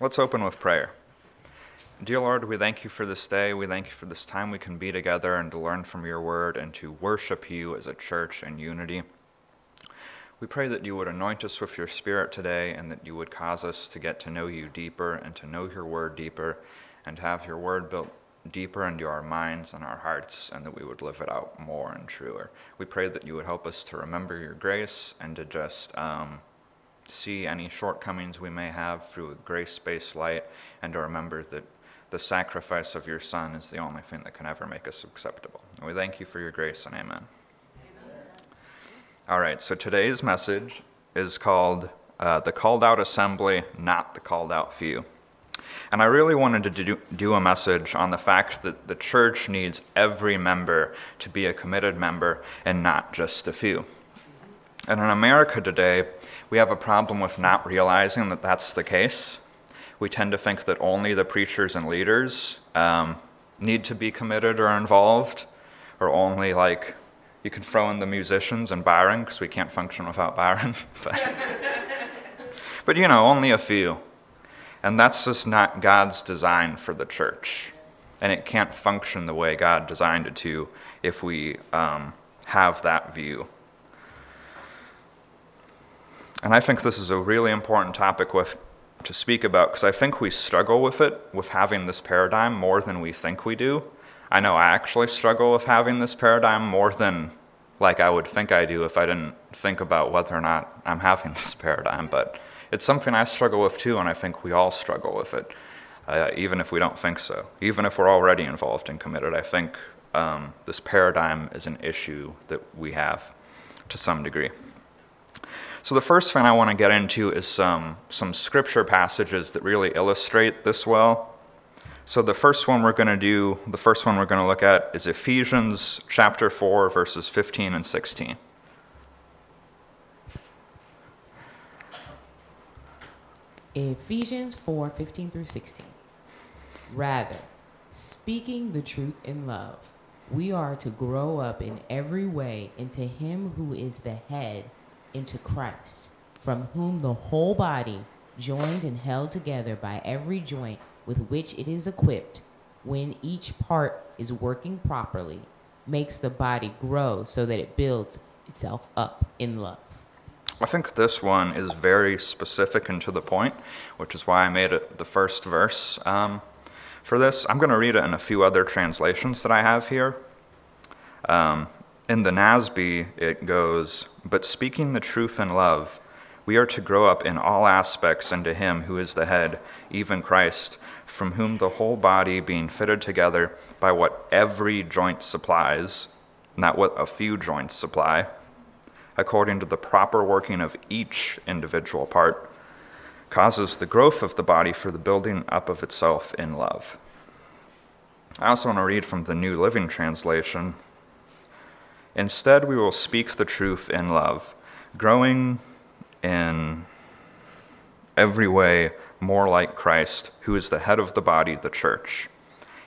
Let's open with prayer. Dear Lord, we thank you for this day. We thank you for this time we can be together and to learn from your word and to worship you as a church in unity. We pray that you would anoint us with your spirit today and that you would cause us to get to know you deeper and to know your word deeper and have your word built deeper into our minds and our hearts and that we would live it out more and truer. We pray that you would help us to remember your grace and to just um, see any shortcomings we may have through a grace based light and to remember that the sacrifice of your Son is the only thing that can ever make us acceptable. And we thank you for your grace and amen. amen. All right, so today's message is called uh, The Called Out Assembly, Not the Called Out Few. And I really wanted to do, a message on the fact that the church needs every member to be a committed member and not just a few. And in America today, we have a problem with not realizing that that's the case. We tend to think that only the preachers and leaders um, need to be committed or involved, or only like you can throw in the musicians and Byron because we can't function without Byron. but, but you know, only a few. And that's just not God's design for the church. And it can't function the way God designed it to if we um, have that view. And I think this is a really important topic with, to speak about because I think we struggle with it, with having this paradigm more than we think we do. I know I actually struggle with having this paradigm more than like I would think I do if I didn't think about whether or not I'm having this paradigm. But it's something I struggle with too, and I think we all struggle with it, uh, even if we don't think so. Even if we're already involved and committed, I think um, this paradigm is an issue that we have to some degree. So the first thing I want to get into is some, some scripture passages that really illustrate this well. So the first one we're going to do, the first one we're going to look at is Ephesians chapter 4 verses 15 and 16. Ephesians 4 15 through 16. Rather, speaking the truth in love, we are to grow up in every way into Him who is the head, into Christ, from whom the whole body, joined and held together by every joint with which it is equipped, when each part is working properly, makes the body grow so that it builds itself up in love. I think this one is very specific and to the point, which is why I made it the first verse um, for this. I'm going to read it in a few other translations that I have here. Um, in the NASB, it goes, But speaking the truth in love, we are to grow up in all aspects into Him who is the head, even Christ, from whom the whole body, being fitted together by what every joint supplies, not what a few joints supply, according to the proper working of each individual part, causes the growth of the body for the building up of itself in love. I also want to read from the New Living Translation. Instead, we will speak the truth in love, growing in every way more like Christ, who is the head of the body, the church.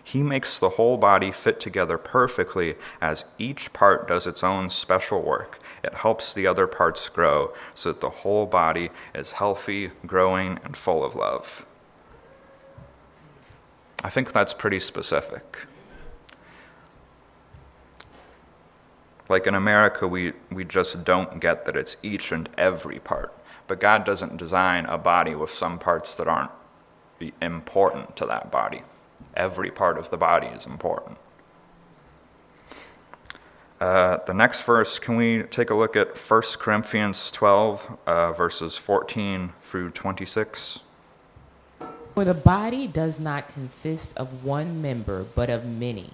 He makes the whole body fit together perfectly as each part does its own special work. It helps the other parts grow so that the whole body is healthy, growing, and full of love. I think that's pretty specific. Like in America, we, we just don't get that it's each and every part. But God doesn't design a body with some parts that aren't important to that body. Every part of the body is important. Uh, the next verse, can we take a look at 1 Corinthians 12, uh, verses 14 through 26? For the body does not consist of one member, but of many.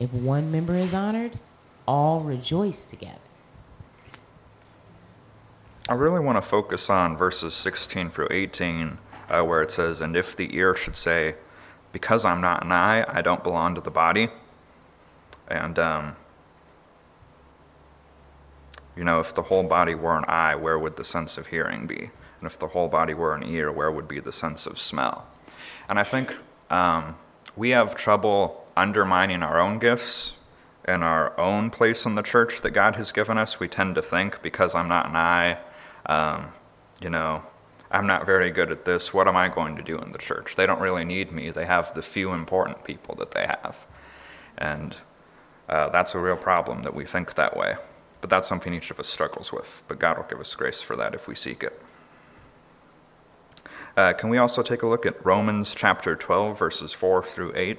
If one member is honored, all rejoice together. I really want to focus on verses 16 through 18, uh, where it says, And if the ear should say, Because I'm not an eye, I don't belong to the body. And, um, you know, if the whole body were an eye, where would the sense of hearing be? And if the whole body were an ear, where would be the sense of smell? And I think um, we have trouble undermining our own gifts and our own place in the church that God has given us. We tend to think, because I'm not an eye, um, you know, I'm not very good at this. What am I going to do in the church? They don't really need me. They have the few important people that they have. And uh, that's a real problem that we think that way. But that's something each of us struggles with. But God will give us grace for that if we seek it. Uh, can we also take a look at Romans chapter 12, verses 4 through 8?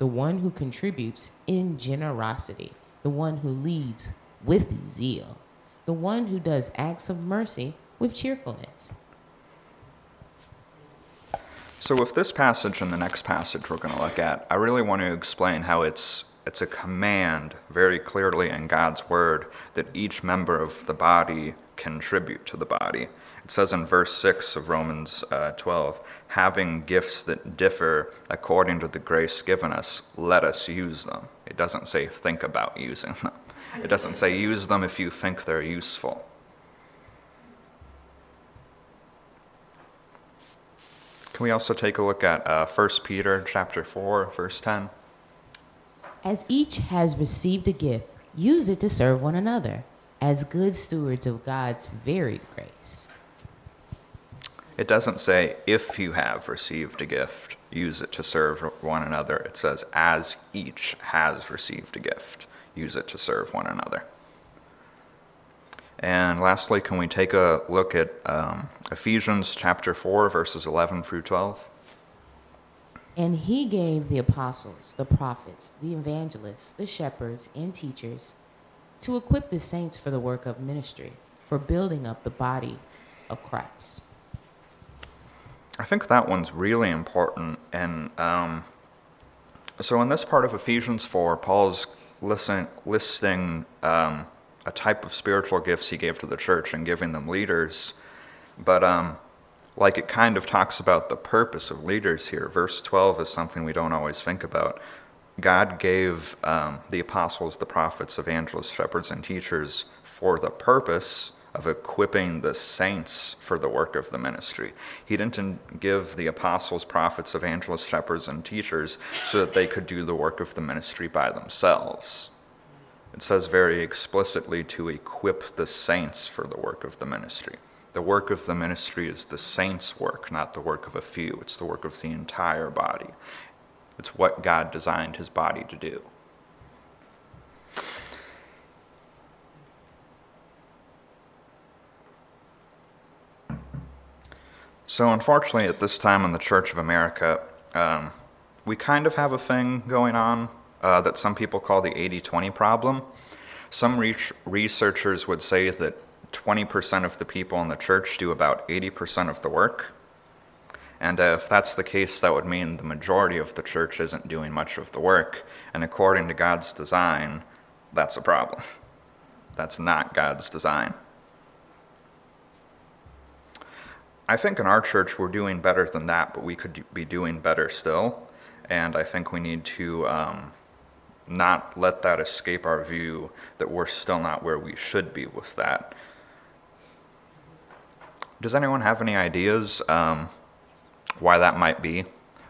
the one who contributes, in generosity, the one who leads, with zeal, the one who does acts of mercy with cheerfulness. So, with this passage and the next passage we're going to look at, I really want to explain how it's it's a command very clearly in God's word that each member of the body contribute to the body. It says in verse 6 of Romans uh, 12, having gifts that differ according to the grace given us, let us use them. It doesn't say think about using them. It doesn't say use them if you think they're useful. Can we also take a look at uh, 1 Peter chapter 4, verse 10? As each has received a gift, use it to serve one another as good stewards of God's varied grace. It doesn't say if you have received a gift, use it to serve one another. It says as each has received a gift use it to serve one another. And lastly, can we take a look at um, Ephesians chapter 4, verses 11 through 12? And he gave the apostles, the prophets, the evangelists, the shepherds, and teachers to equip the saints for the work of ministry, for building up the body of Christ. I think that one's really important. And um, so, in this part of Ephesians 4, Paul's listing, listing um, a type of spiritual gifts he gave to the church and giving them leaders. But um, like it kind of talks about the purpose of leaders here. Verse 12 is something we don't always think about. God gave um, the apostles, the prophets, evangelists, shepherds, and teachers for the purpose of equipping the saints for the work of the ministry. He didn't give the apostles, prophets, evangelists, shepherds, and teachers so that they could do the work of the ministry by themselves. It says very explicitly to equip the saints for the work of the ministry. The work of the ministry is the saints' work, not the work of a few. It's the work of the entire body. It's what God designed his body to do. So, unfortunately, at this time in the Church of America, um, we kind of have a thing going on uh, that some people call the 80 20 problem. Some re- researchers would say that 20% of the people in the church do about 80% of the work, And uh, if that's the case, that would mean the majority of the church isn't doing much of the work. And according to God's design, that's a problem. That's not God's design. I think in our church we're doing better than that, but we could be doing better still. And I think we need to um, not let that escape our view that we're still not where we should be with that. Does anyone have any ideas um, why that might be?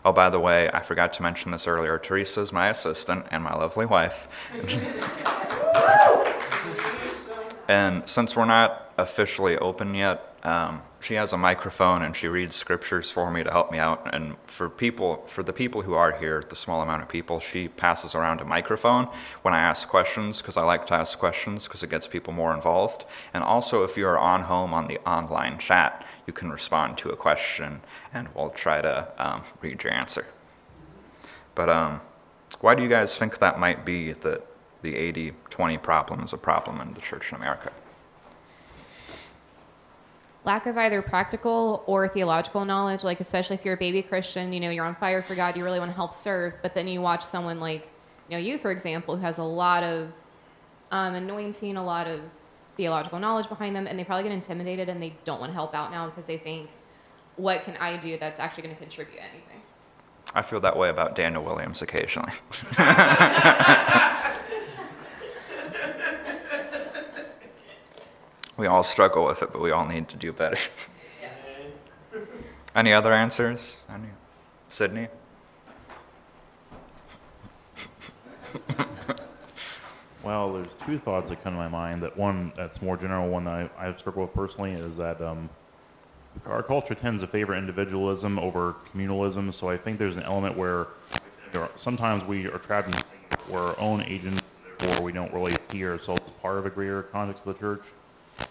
Oh, by the way, I forgot to mention this earlier. Teresa is my assistant and my lovely wife. and since we're not officially open yet, um, she has a microphone and she reads scriptures for me to help me out. And for people, for the people who are here, the small amount of people, she passes around a microphone when I ask questions because I like to ask questions because it gets people more involved. And also, if you are on home on the online chat, you can respond to a question and we'll try to um, read your answer. But um, why do you guys think that might be that the 80 20 problem is a problem in the church in America? Lack of either practical or theological knowledge like especially if you're a baby christian you know you're on fire for god you really want to help serve but then you watch someone like you know you for example who has a lot of um, anointing a lot of theological knowledge behind them and they probably get intimidated and they don't want to help out now because they think what can i do that's actually going to contribute anything? I feel that way about daniel williams occasionally We all struggle with it, but we all need to do better. Yes. Any other answers? Any? Sydney? well, there's two thoughts that come to my mind. That one that's more general, one that I, have struggled with personally, is that um, our culture tends to favor individualism over communalism. So I think there's an element where sometimes we are trapped in our own agents, therefore we don't really see ourselves part of a greater context of the church.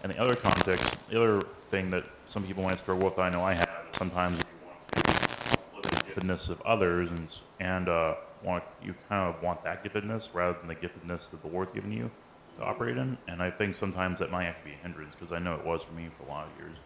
And the other context, the other thing that some people might struggle with, I know I have, sometimes you want to look at the giftedness of others and, and uh, want you kind of want that giftedness rather than the giftedness that the Lord's given you to operate in. And I think sometimes that might have to be a hindrance because I know it was for me for a lot of years.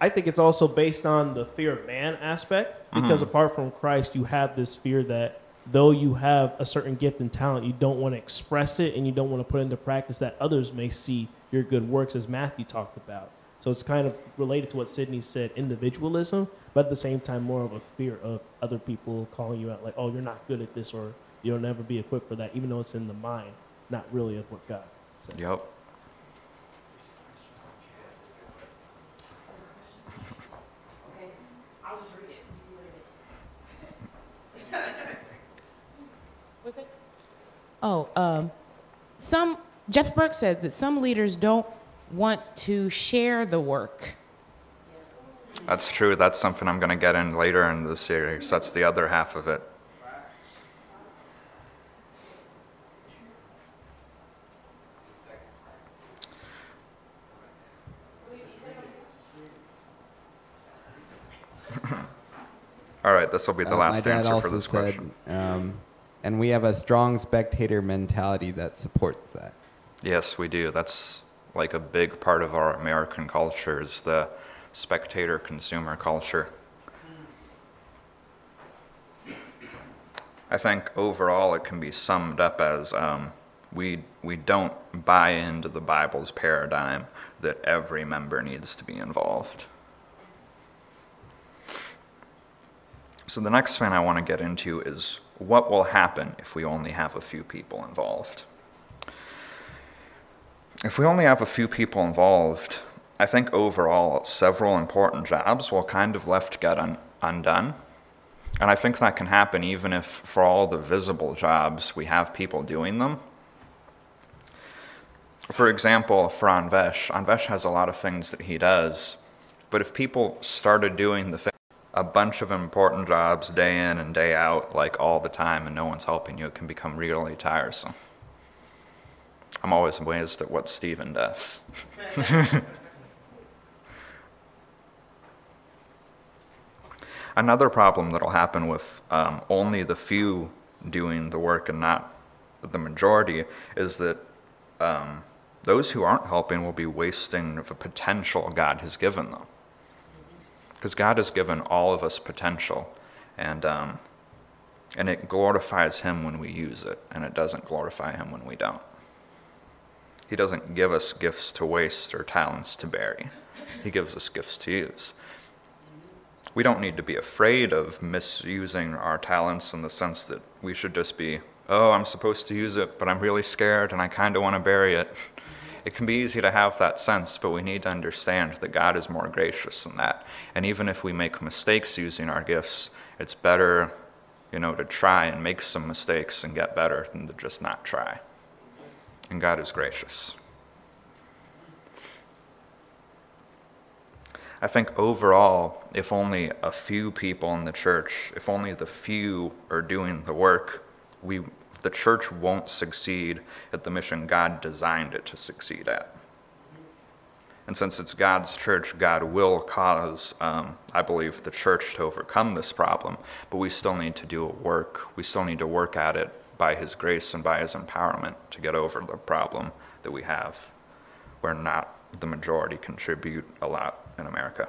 I think it's also based on the fear of man aspect because mm-hmm. apart from Christ, you have this fear that though you have a certain gift and talent, you don't want to express it and you don't want to put into practice that others may see your good works, as Matthew talked about. So it's kind of related to what Sydney said individualism, but at the same time, more of a fear of other people calling you out, like, oh, you're not good at this, or you'll never be equipped for that, even though it's in the mind, not really of what God said. Yep. Oh, um, some Jeff Burke said that some leaders don't want to share the work. That's true. That's something I'm going to get in later in the series. That's the other half of it. All right, this will be the uh, last answer for this said, question. Um, and we have a strong spectator mentality that supports that. Yes, we do. That's like a big part of our American culture is the spectator consumer culture. I think overall it can be summed up as um, we, we don't buy into the Bible's paradigm that every member needs to be involved. So the next thing I want to get into is what will happen if we only have a few people involved? If we only have a few people involved, I think overall several important jobs will kind of left get un- undone. And I think that can happen even if, for all the visible jobs, we have people doing them. For example, for Anvesh, Anvesh has a lot of things that he does, but if people started doing the a bunch of important jobs day in and day out, like all the time, and no one's helping you, it can become really tiresome. I'm always amazed at what Stephen does. Another problem that'll happen with um, only the few doing the work and not the majority is that um, those who aren't helping will be wasting the potential God has given them. Because God has given all of us potential, and um, and it glorifies Him when we use it, and it doesn't glorify Him when we don't. He doesn't give us gifts to waste or talents to bury. He gives us gifts to use. We don't need to be afraid of misusing our talents in the sense that we should just be, oh, I'm supposed to use it, but I'm really scared and I kind of want to bury it. It can be easy to have that sense, but we need to understand that God is more gracious than that. And even if we make mistakes using our gifts, it's better, you know, to try and make some mistakes and get better than to just not try. And God is gracious. I think overall, if only a few people in the church, if only the few are doing the work, we, the church won't succeed at the mission God designed it to succeed at. And since it's God's church, God will cause, um, I believe, the church to overcome this problem. But we still need to do work. We still need to work at it by His grace and by His empowerment to get over the problem that we have, where not the majority contribute a lot in America.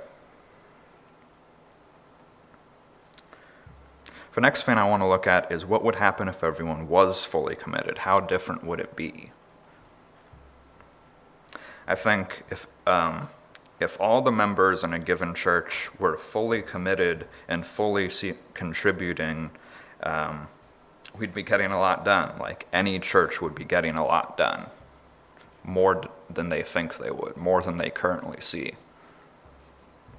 The next thing I want to look at is what would happen if everyone was fully committed? How different would it be? I think if, um, if all the members in a given church were fully committed and fully see, contributing, um, we'd be getting a lot done. Like any church would be getting a lot done. More than they think they would, more than they currently see.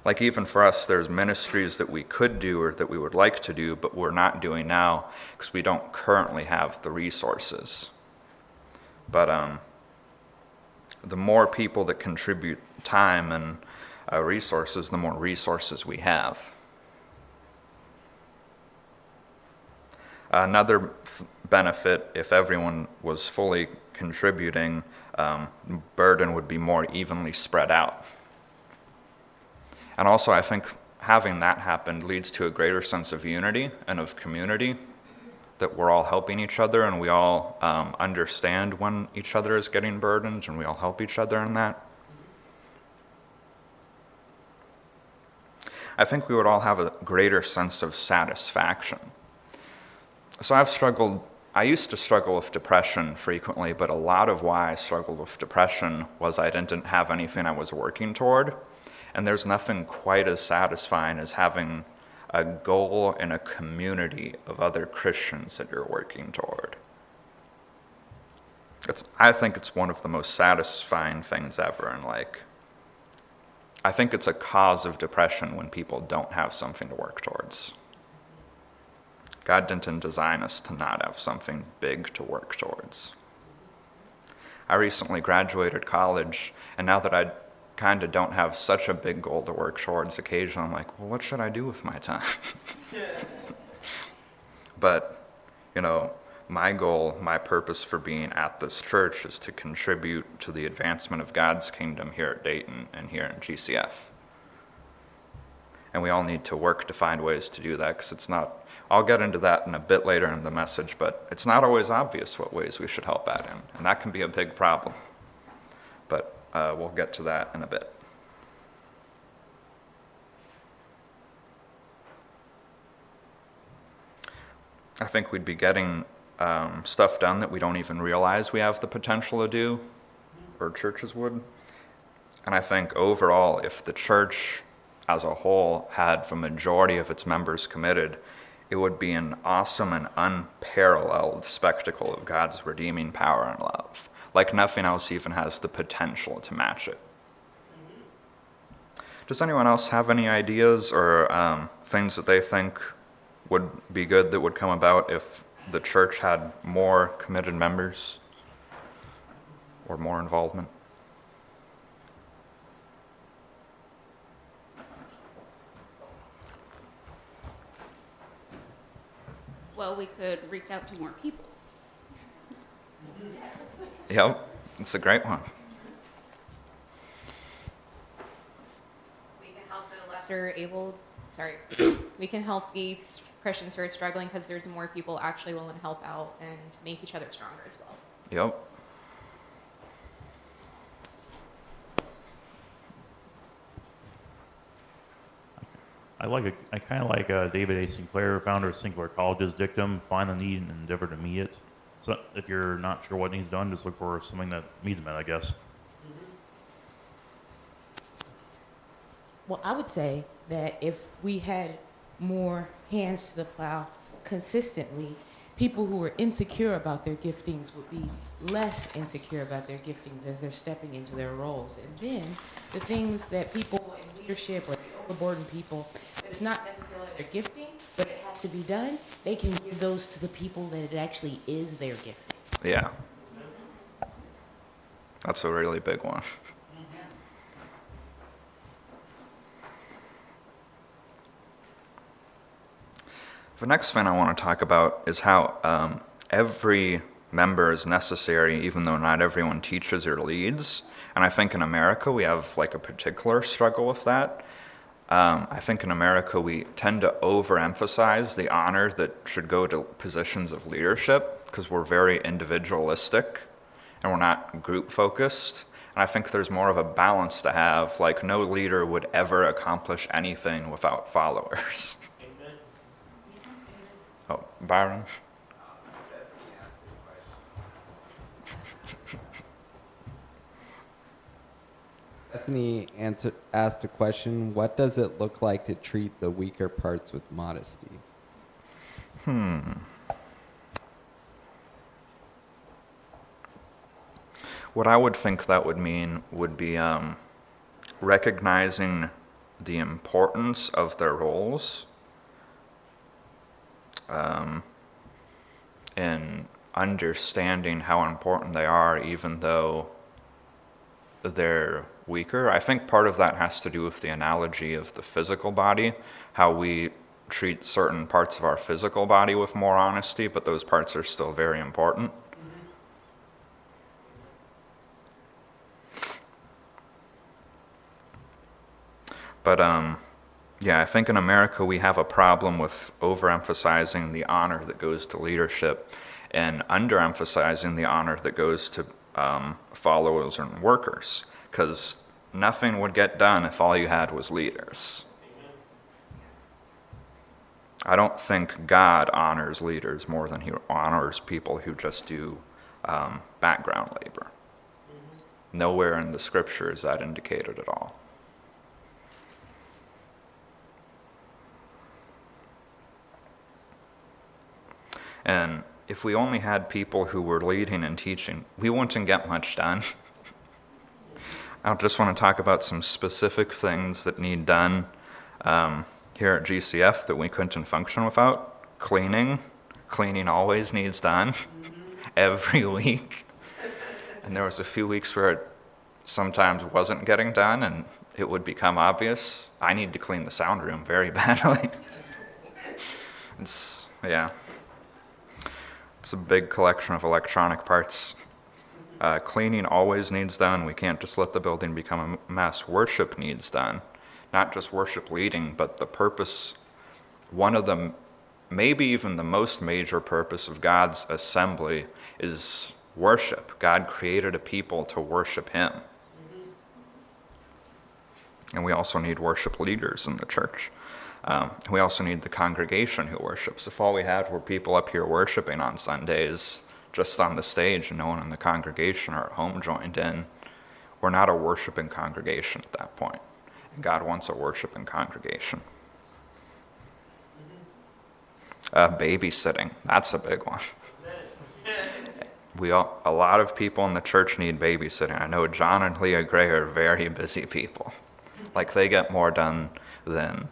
Like, even for us, there's ministries that we could do or that we would like to do, but we're not doing now because we don't currently have the resources. But um, the more people that contribute time and uh, resources, the more resources we have. Another f- benefit, if everyone was fully contributing, um, burden would be more evenly spread out. And also, I think having that happen leads to a greater sense of unity and of community that we're all helping each other and we all um, understand when each other is getting burdened and we all help each other in that. I think we would all have a greater sense of satisfaction. So I've struggled, I used to struggle with depression frequently, but a lot of why I struggled with depression was I didn't have anything I was working toward. And there's nothing quite as satisfying as having a goal and a community of other Christians that you're working toward. It's, I think it's one of the most satisfying things ever. And like, I think it's a cause of depression when people don't have something to work towards. God didn't design us to not have something big to work towards. I recently graduated college, and now that I kind of don't have such a big goal to work towards. Occasionally, I'm like, well, what should I do with my time? but, you know, my goal, my purpose for being at this church is to contribute to the advancement of God's kingdom here at Dayton and here in GCF. And we all need to work to find ways to do that because it's not, I'll get into that in a bit later in the message, but it's not always obvious what ways we should help out in. And that can be a big problem. Uh, we'll get to that in a bit. I think we'd be getting um, stuff done that we don't even realize we have the potential to do, or churches would. And I think overall, if the church as a whole had the majority of its members committed, it would be an awesome and unparalleled spectacle of God's redeeming power and love like nothing else even has the potential to match it. Does anyone else have any ideas or um, things that they think would be good that would come about if the church had more committed members or more involvement? Well, we could reach out to more people. Yep, it's a great one. We can help the lesser able sorry, we can help the s- Christians who are struggling because there's more people actually willing to help out and make each other stronger as well. Yep. I like a, I kind of like uh, David A. Sinclair, founder of Sinclair College's dictum: find the need and endeavor to meet it. So if you're not sure what needs done, just look for something that needs met, I guess. Well, I would say that if we had more hands to the plow consistently, people who are insecure about their giftings would be less insecure about their giftings as they're stepping into their roles. And then the things that people in leadership or the overburdened people, it's not necessarily their gifting, but it to be done, they can give those to the people that it actually is their gift. Yeah. That's a really big one. The next thing I want to talk about is how um, every member is necessary, even though not everyone teaches or leads. And I think in America we have like a particular struggle with that. Um, I think in America we tend to overemphasize the honor that should go to positions of leadership because we're very individualistic and we're not group focused. And I think there's more of a balance to have. Like, no leader would ever accomplish anything without followers. Oh, Byron? Bethany asked a question What does it look like to treat the weaker parts with modesty? Hmm. What I would think that would mean would be um, recognizing the importance of their roles um, and understanding how important they are, even though they're weaker. I think part of that has to do with the analogy of the physical body, how we treat certain parts of our physical body with more honesty, but those parts are still very important. But um, yeah, I think in America we have a problem with overemphasizing the honor that goes to leadership and underemphasizing the honor that goes to um, followers and workers, because nothing would get done if all you had was leaders. I don't think God honors leaders more than he honors people who just do um, background labor. Nowhere in the scripture is that indicated at all. And if we only had people who were leading and teaching, we wouldn't get much done. I just want to talk about some specific things that need done um, here at GCF that we couldn't function without. Cleaning. Cleaning always needs done every week. And there was a few weeks where it sometimes wasn't getting done and it would become obvious. I need to clean the sound room very badly. it's, yeah. It's a big collection of electronic parts. Uh, cleaning always needs done. We can't just let the building become a mess. Worship needs done. Not just worship leading, but the purpose, one of the, maybe even the most major purpose of God's assembly is worship. God created a people to worship Him. And we also need worship leaders in the church. Um, we also need the congregation who worships. If all we had were people up here worshiping on Sundays, just on the stage, and no one in the congregation or at home joined in, we're not a worshiping congregation at that point. And God wants a worshiping congregation. Uh, babysitting, that's a big one. We all, a lot of people in the church need babysitting. I know John and Leah Gray are very busy people. Like they get more done than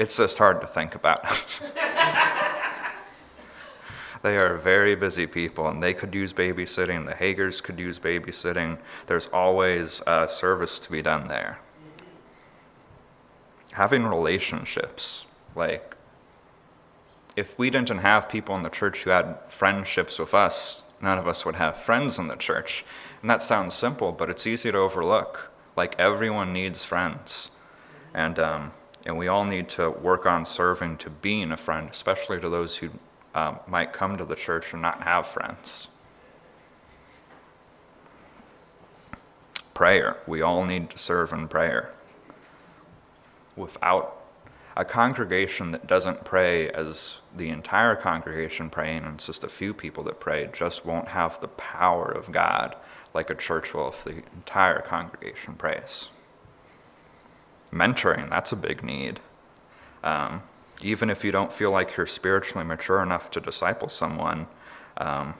it's just hard to think about. they are very busy people and they could use babysitting. The Hagers could use babysitting. There's always a service to be done there. Having relationships, like, if we didn't have people in the church who had friendships with us, none of us would have friends in the church. And that sounds simple, but it's easy to overlook. Like, everyone needs friends. And um, and we all need to work on serving to being a friend, especially to those who um, might come to the church and not have friends. Prayer. We all need to serve in prayer. Without a congregation that doesn't pray as the entire congregation praying and it's just a few people that pray just won't have the power of God like a church will if the entire congregation prays. Mentoring, that's a big need. Um, even if you don't feel like you're spiritually mature enough to disciple someone, um,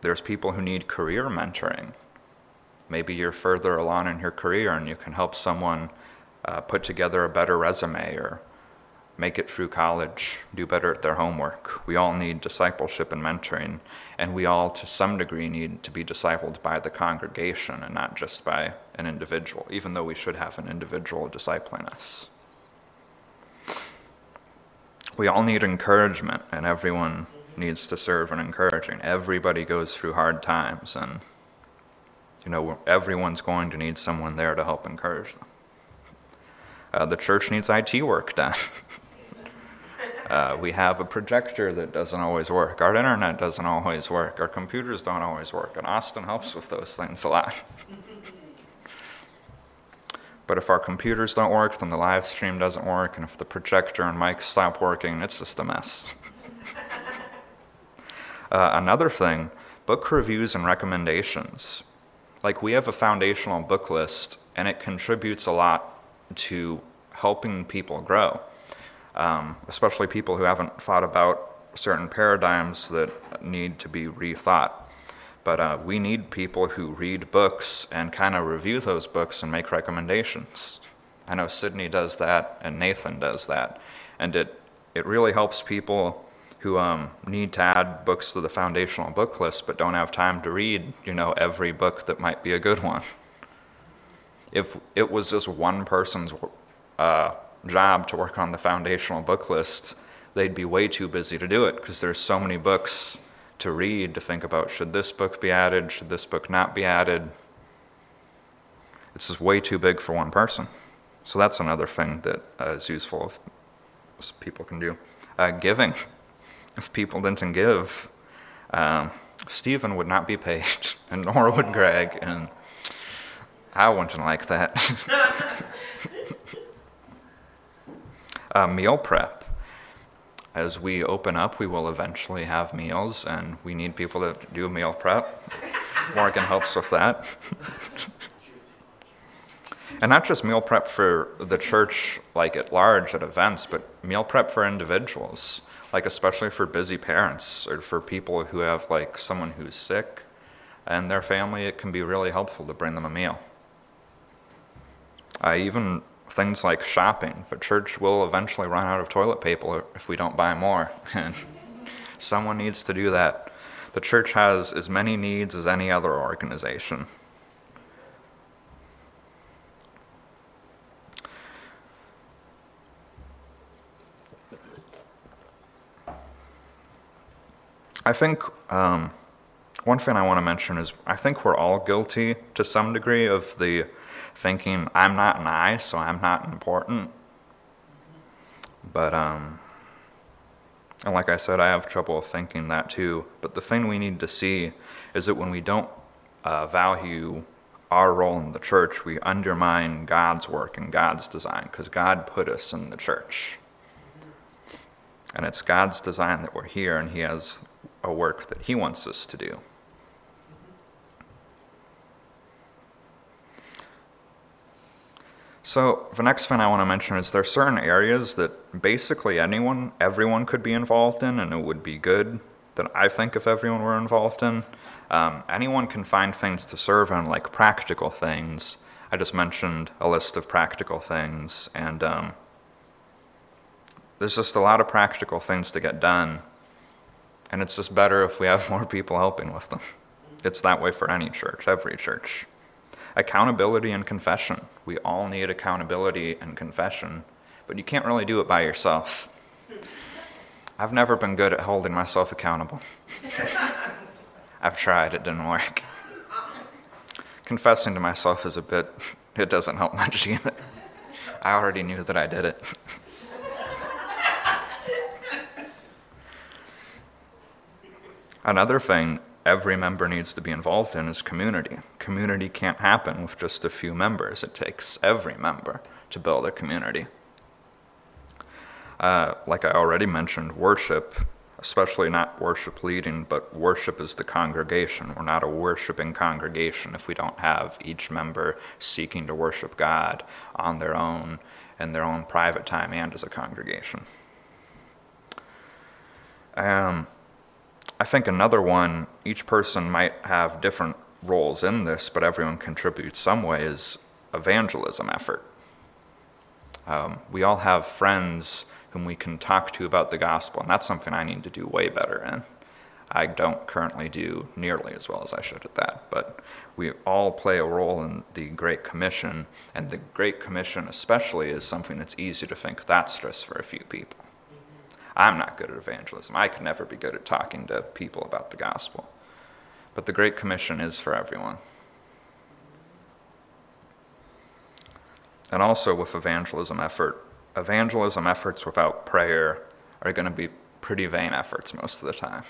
there's people who need career mentoring. Maybe you're further along in your career and you can help someone uh, put together a better resume or make it through college, do better at their homework. We all need discipleship and mentoring, and we all, to some degree, need to be discipled by the congregation and not just by an individual, even though we should have an individual discipling us. We all need encouragement, and everyone needs to serve and encouraging. Everybody goes through hard times, and you know everyone's going to need someone there to help encourage them. Uh, the church needs IT work done. uh, we have a projector that doesn't always work. Our internet doesn't always work. Our computers don't always work. And Austin helps with those things a lot. but if our computers don't work, then the live stream doesn't work. And if the projector and mic stop working, it's just a mess. uh, another thing book reviews and recommendations. Like, we have a foundational book list, and it contributes a lot to helping people grow, um, especially people who haven't thought about certain paradigms that need to be rethought. But uh, we need people who read books and kind of review those books and make recommendations. I know Sydney does that and Nathan does that. And it, it really helps people who um, need to add books to the foundational book list but don't have time to read, you know, every book that might be a good one if it was just one person's uh, job to work on the foundational book list, they'd be way too busy to do it because there's so many books to read to think about should this book be added, should this book not be added. It's just way too big for one person. So that's another thing that uh, is useful if people can do. Uh, giving. If people didn't give, um, Stephen would not be paid, and nor would Greg, and I wouldn't like that. uh, meal prep. As we open up, we will eventually have meals, and we need people to do meal prep. Morgan helps with that. and not just meal prep for the church, like at large at events, but meal prep for individuals, like especially for busy parents or for people who have like someone who's sick and their family. It can be really helpful to bring them a meal. I even things like shopping. The church will eventually run out of toilet paper if we don't buy more. And someone needs to do that. The church has as many needs as any other organization. I think um, one thing I want to mention is I think we're all guilty to some degree of the thinking I'm not an eye, so I'm not important. But, um, and like I said, I have trouble thinking that too. But the thing we need to see is that when we don't uh, value our role in the church, we undermine God's work and God's design because God put us in the church. And it's God's design that we're here, and He has a work that He wants us to do. So the next thing I want to mention is there are certain areas that basically anyone, everyone could be involved in, and it would be good that I think if everyone were involved in. Um, anyone can find things to serve in, like practical things. I just mentioned a list of practical things, and um, there's just a lot of practical things to get done, and it's just better if we have more people helping with them. It's that way for any church, every church. Accountability and confession. We all need accountability and confession, but you can't really do it by yourself. I've never been good at holding myself accountable. I've tried, it didn't work. Confessing to myself is a bit, it doesn't help much either. I already knew that I did it. Another thing every member needs to be involved in is community. Community can't happen with just a few members, it takes every member to build a community. Uh, like I already mentioned, worship, especially not worship leading, but worship is the congregation. We're not a worshiping congregation if we don't have each member seeking to worship God on their own in their own private time and as a congregation. Um, I think another one, each person might have different roles in this, but everyone contributes some way, is evangelism effort. Um, we all have friends whom we can talk to about the gospel, and that's something I need to do way better in. I don't currently do nearly as well as I should at that, but we all play a role in the Great Commission, and the Great Commission, especially, is something that's easy to think that's just for a few people. I'm not good at evangelism. I could never be good at talking to people about the gospel. But the Great Commission is for everyone. And also with evangelism effort, evangelism efforts without prayer are going to be pretty vain efforts most of the time.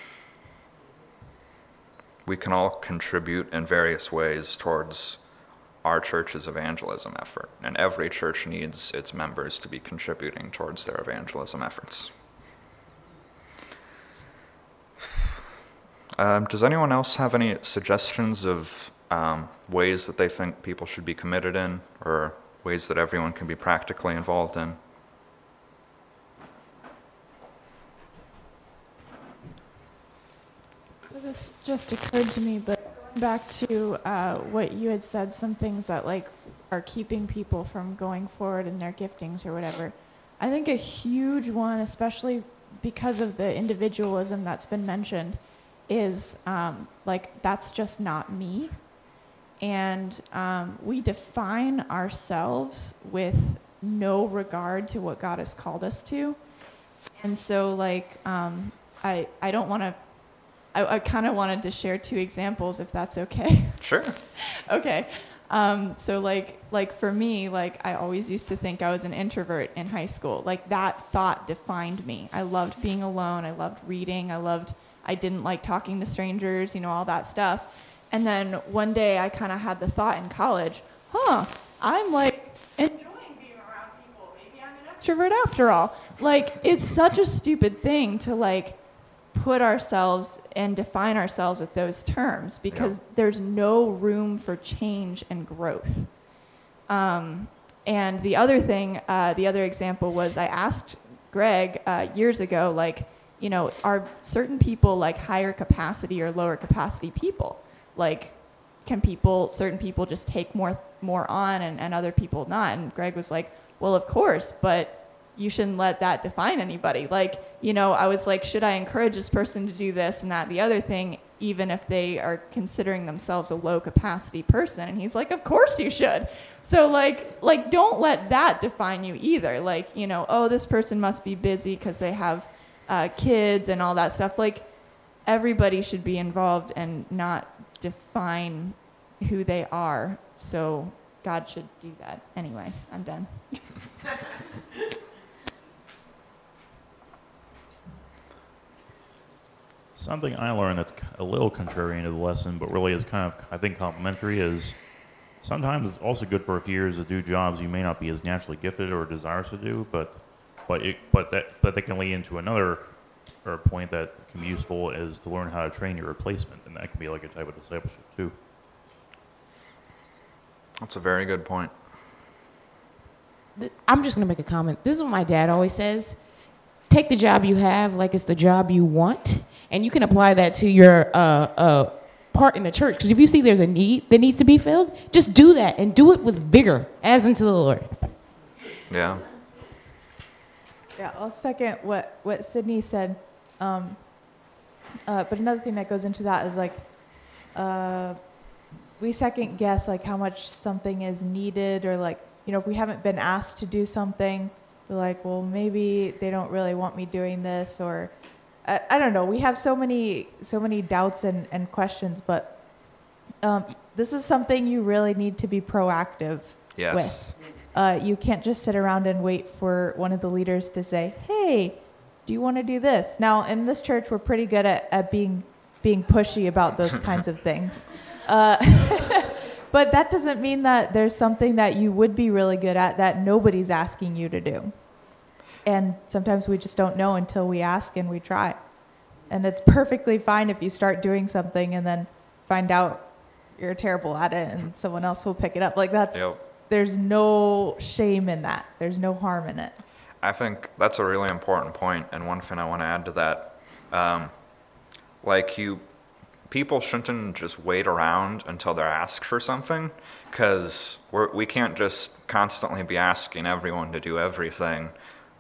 We can all contribute in various ways towards our church's evangelism effort, and every church needs its members to be contributing towards their evangelism efforts. Um, does anyone else have any suggestions of um, ways that they think people should be committed in, or ways that everyone can be practically involved in? So this just occurred to me, but going back to uh, what you had said, some things that like are keeping people from going forward in their giftings or whatever. I think a huge one, especially because of the individualism that's been mentioned, is um, like that's just not me. And um, we define ourselves with no regard to what God has called us to. And so, like, um, I, I don't want to, I, I kind of wanted to share two examples if that's okay. Sure. okay. Um, so like like for me, like I always used to think I was an introvert in high school. Like that thought defined me. I loved being alone. I loved reading. I loved I didn't like talking to strangers, you know, all that stuff. And then one day I kind of had the thought in college, huh, I'm like enjoying being around people. Maybe I'm an extrovert after all. Like it's such a stupid thing to like put ourselves and define ourselves with those terms because there's no room for change and growth. Um, and the other thing, uh, the other example was I asked Greg uh, years ago, like, you know, are certain people like higher capacity or lower capacity people? Like, can people, certain people just take more, more on and, and other people not? And Greg was like, well, of course, but you shouldn't let that define anybody. Like, you know, I was like, should I encourage this person to do this and that? The other thing, even if they are considering themselves a low capacity person. And he's like, of course you should. So like, like don't let that define you either. Like, you know, oh, this person must be busy because they have uh, kids and all that stuff. Like, everybody should be involved and not define who they are. So God should do that. Anyway, I'm done. Something I learned that's a little contrarian to the lesson, but really is kind of, I think, complementary is sometimes it's also good for a few years to do jobs you may not be as naturally gifted or desirous to do, but but it, but that but that can lead into another or a point that can be useful is to learn how to train your replacement, and that can be like a type of discipleship too. That's a very good point. I'm just going to make a comment. This is what my dad always says take the job you have like it's the job you want, and you can apply that to your uh, uh, part in the church. Because if you see there's a need that needs to be filled, just do that and do it with vigor as unto the Lord. Yeah. Yeah, I'll second what, what Sydney said. Um, uh, but another thing that goes into that is like, uh, we second guess like how much something is needed or like, you know, if we haven't been asked to do something, we're like, well, maybe they don't really want me doing this or, I, I don't know. We have so many, so many doubts and, and questions, but um, this is something you really need to be proactive Yes. with. Uh, you can't just sit around and wait for one of the leaders to say, "Hey, do you want to do this?" Now, in this church, we're pretty good at, at being being pushy about those kinds of things. Uh, but that doesn't mean that there's something that you would be really good at that nobody's asking you to do. And sometimes we just don't know until we ask and we try. And it's perfectly fine if you start doing something and then find out you're terrible at it and someone else will pick it up. Like that's Yep. There's no shame in that. There's no harm in it. I think that's a really important point, and one thing I want to add to that, um, like you, people shouldn't just wait around until they're asked for something, because we can't just constantly be asking everyone to do everything.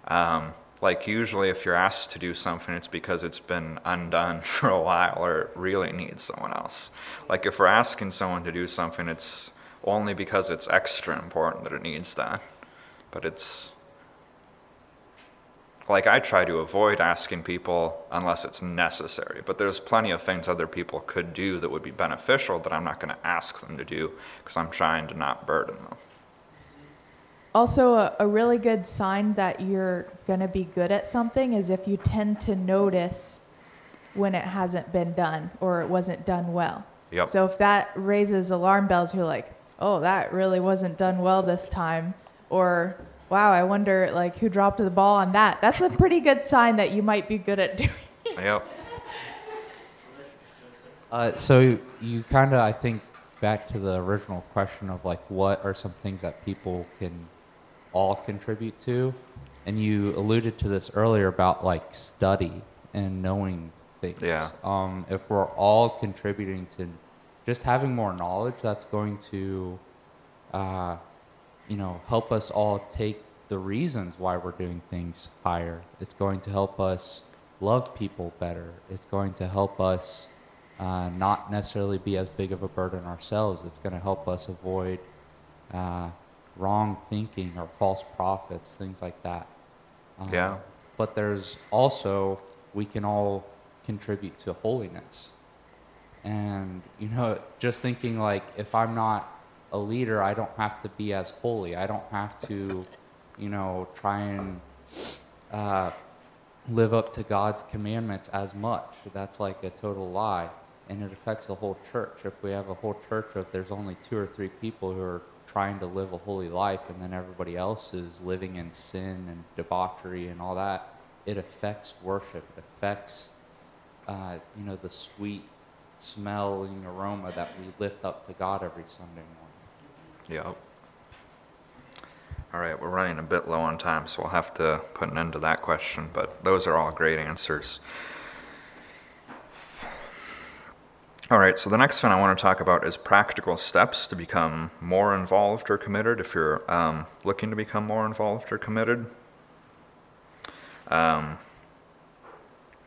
Um, like usually, if you're asked to do something, it's because it's been undone for a while or it really needs someone else. Like if we're asking someone to do something, it's only because it's extra important that it needs that. But it's like I try to avoid asking people unless it's necessary, but there's plenty of things other people could do that would be beneficial that I'm not going to ask them to do because I'm trying to not burden them. Also, a, a really good sign that you're going to be good at something is if you tend to notice when it hasn't been done or it wasn't done well. Yep. So if that raises alarm bells, you're like, oh, that really wasn't done well this time. Or, wow, I wonder like who dropped the ball on that. That's a pretty good sign that you might be good at doing it. Yep. Uh, so you kind of, I think, back to the original question of like, what are some things that people can all contribute to? And you alluded to this earlier about like study and knowing things. Yeah. Um, if we're all contributing to just having more knowledge, that's going to, uh, you know, help us all take the reasons why we're doing things higher. It's going to help us love people better. It's going to help us uh, not necessarily be as big of a burden ourselves. It's going to help us avoid uh, wrong thinking or false prophets, things like that. Um, Yeah. But there's also, we can all contribute to holiness. And, you know, just thinking like, if I'm not a leader, I don't have to be as holy. I don't have to, you know, try and uh, live up to God's commandments as much. That's like a total lie. And it affects the whole church. If we have a whole church of there's only two or three people who are trying to live a holy life and then everybody else is living in sin and debauchery and all that, it affects worship. It affects, uh, you know, the sweet smelling aroma that we lift up to God every Sunday morning. Yep. All right, we're running a bit low on time, so we'll have to put an end to that question, but those are all great answers. All right, so the next thing I want to talk about is practical steps to become more involved or committed if you're um, looking to become more involved or committed. Um,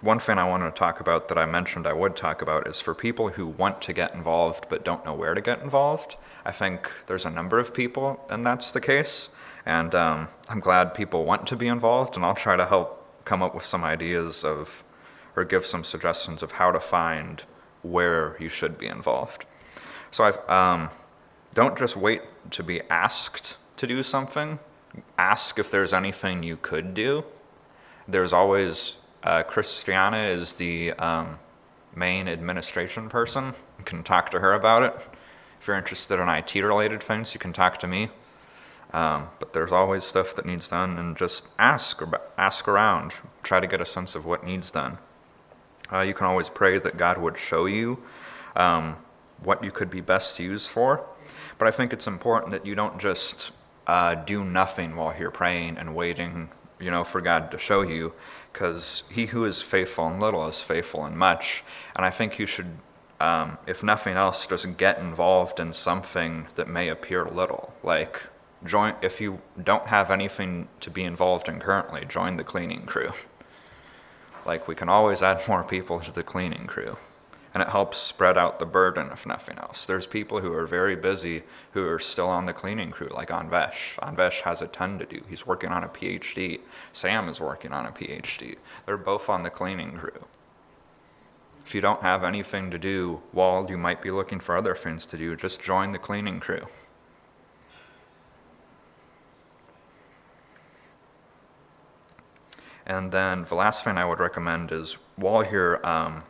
one thing I want to talk about that I mentioned I would talk about is for people who want to get involved but don't know where to get involved. I think there's a number of people, and that's the case. And um, I'm glad people want to be involved, and I'll try to help come up with some ideas of, or give some suggestions of how to find where you should be involved. So I um, don't just wait to be asked to do something. Ask if there's anything you could do. There's always uh, Christiana is the um, main administration person. You can talk to her about it. If you're interested in IT related things, you can talk to me. Um, but there's always stuff that needs done, and just ask ask around. Try to get a sense of what needs done. Uh, you can always pray that God would show you um, what you could be best used for. But I think it's important that you don't just uh, do nothing while you're praying and waiting, you know, for God to show you, because He who is faithful in little is faithful in much. And I think you should, um, if nothing else, just get involved in something that may appear little, like join. If you don't have anything to be involved in currently, join the cleaning crew. Like, we can always add more people to the cleaning crew and it helps spread out the burden if nothing else. There's people who are very busy who are still on the cleaning crew, like Anvesh. Anvesh has a ton to do. He's working on a PhD. Sam is working on a PhD. They're both on the cleaning crew. If you don't have anything to do, while you might be looking for other things to do, just join the cleaning crew. And then the last thing I would recommend is while you're um,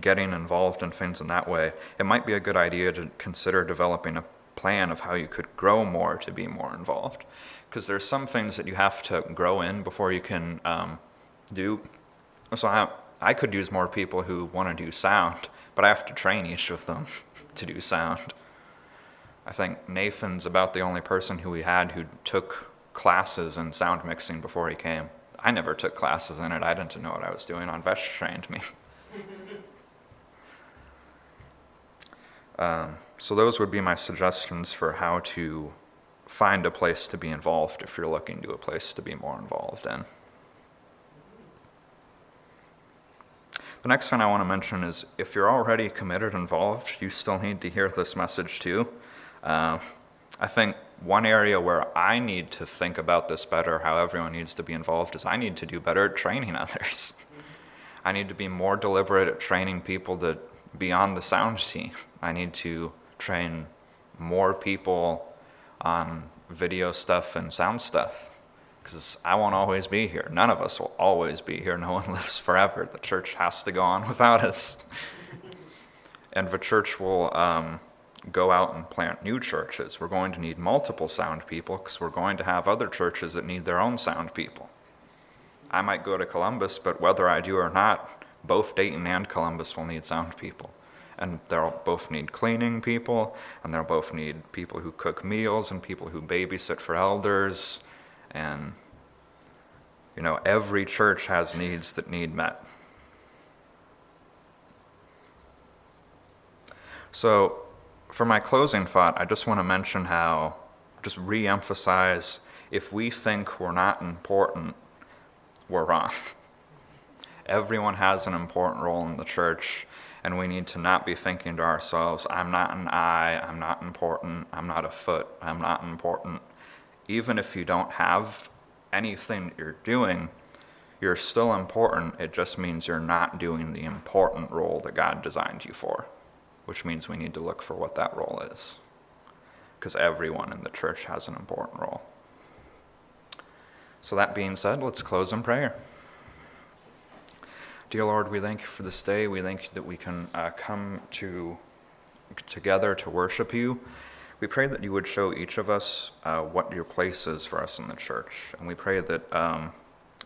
getting involved in things in that way, it might be a good idea to consider developing a plan of how you could grow more to be more involved. Because there's some things that you have to grow in before you can um, do. So I, I could use more people who want to do sound, but I have to train each of them to do sound. I think Nathan's about the only person who we had who took classes in sound mixing before he came. I never took classes in it. I didn't know what I was doing. Anvesh trained me. um, so those would be my suggestions for how to find a place to be involved if you're looking to a place to be more involved in. The next thing I want to mention is if you're already committed involved, you still need to hear this message too. Uh, I think one area where I need to think about this better, how everyone needs to be involved, is I need to do better at training others. I need to be more deliberate at training people to be on the sound team. I need to train more people on video stuff and sound stuff because I won't always be here. None of us will always be here. No one lives forever. The church has to go on without us. and the church will um, go out and plant new churches. We're going to need multiple sound people because we're going to have other churches that need their own sound people. I might go to Columbus, but whether I do or not, both Dayton and Columbus will need sound people. And they'll both need cleaning people, and they'll both need people who cook meals, and people who babysit for elders. And, you know, every church has needs that need met. So, for my closing thought, I just want to mention how, just re emphasize if we think we're not important, we're wrong. Everyone has an important role in the church, and we need to not be thinking to ourselves, I'm not an eye, I'm not important, I'm not a foot, I'm not important. Even if you don't have anything that you're doing, you're still important. It just means you're not doing the important role that God designed you for which means we need to look for what that role is. Because everyone in the church has an important role. So, that being said, let's close in prayer. Dear Lord, we thank you for this day. We thank you that we can uh, come to together to worship you. We pray that you would show each of us uh, what your place is for us in the church. And we pray that um,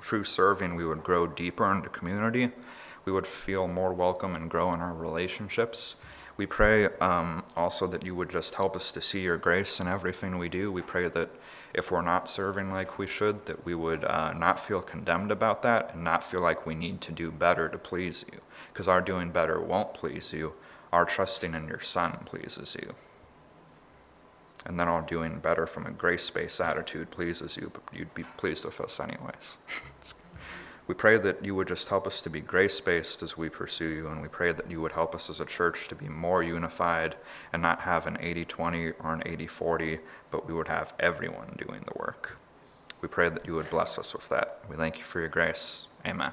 through serving, we would grow deeper into community. We would feel more welcome and grow in our relationships. We pray um, also that you would just help us to see your grace in everything we do. We pray that if we're not serving like we should, that we would uh, not feel condemned about that and not feel like we need to do better to please you. Because our doing better won't please you. Our trusting in your Son pleases you. And then our doing better from a grace based attitude pleases you, but you'd be pleased with us anyways. We pray that you would just help us to be grace based as we pursue you, and we pray that you would help us as a church to be more unified and not have an 80 20 or an 80 40, but we would have everyone doing the work. We pray that you would bless us with that. We thank you for your grace. Amen.